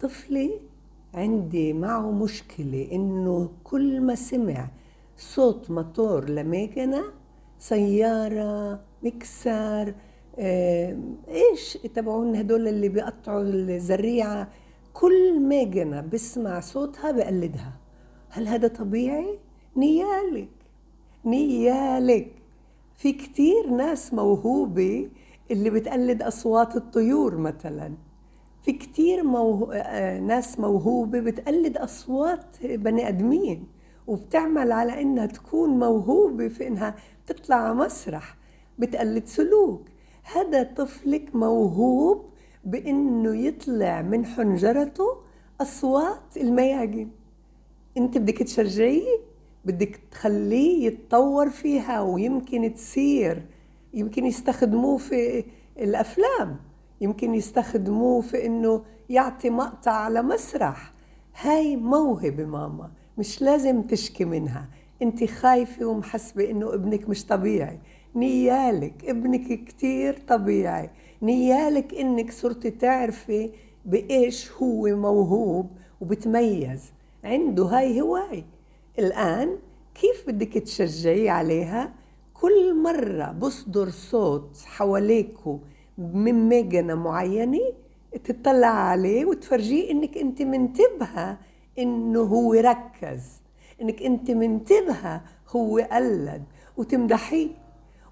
طفلي عندي معه مشكلة إنه كل ما سمع صوت موتور لمكنة سيارة مكسر آه، إيش تبعون هدول اللي بيقطعوا الزريعة كل ماجنة بسمع صوتها بقلدها. هل هذا طبيعي؟ نيالك نيالك. في كتير ناس موهوبة اللي بتقلد أصوات الطيور مثلا. في كتير موه... آه، ناس موهوبة بتقلد أصوات بني أدمين وبتعمل على إنها تكون موهوبة في إنها تطلع على مسرح بتقلد سلوك. هذا طفلك موهوب بإنه يطلع من حنجرته أصوات المياجن أنت بدك تشجعيه بدك تخليه يتطور فيها ويمكن تصير يمكن يستخدموه في الأفلام. يمكن يستخدموه في إنه يعطي مقطع على مسرح. هاي موهبة ماما مش لازم تشكي منها. أنت خايفة ومحسبة إنه ابنك مش طبيعي. نيالك ابنك كتير طبيعي. نيالك إنك صرتي تعرفي بإيش هو موهوب وبتميز. عنده هاي هواي. الآن كيف بدك تشجعيه عليها؟ كل مرة بصدر صوت حواليكو من مجنة معينة تطلع عليه وتفرجيه إنك أنت منتبهة إنه هو ركز. إنك أنت منتبهة هو قلد. وتمدحيه.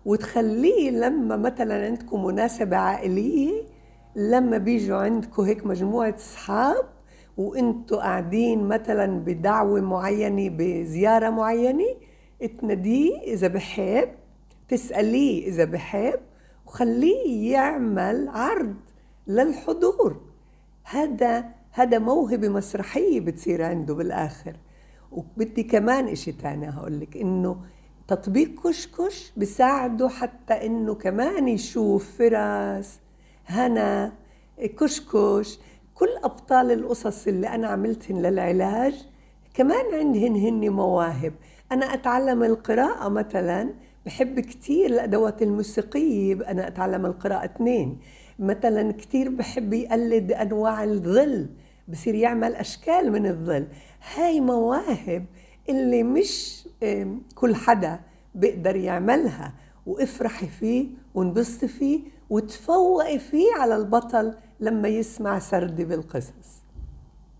وتخليه لما مثلا عندكم مناسبة عائلية لما بيجوا عندكم هيك مجموعة أصحاب وأنتوا قاعدين مثلا بدعوة معينة بزيارة معينة تناديه إذا بحب تسأليه إذا بحب وخليه يعمل عرض للحضور. هذا هذا موهبة مسرحية بتصير عنده بالآخر. وبدي كمان إشي تاني هقول لك إنه تطبيق كشكش بساعده حتى إنه كمان يشوف فراس هنا كشكش كل أبطال القصص اللي أنا عملتهن للعلاج كمان عندهن هن مواهب أنا أتعلم القراءة مثلا بحب كتير الأدوات الموسيقية أنا أتعلم القراءة اثنين. مثلا كتير بحب يقلد أنواع الظل بصير يعمل أشكال من الظل. هاي مواهب اللي مش كل حدا بيقدر يعملها. وافرحي فيه وانبسطي فيه وتفوقي فيه على البطل لما يسمع سردي بالقصص.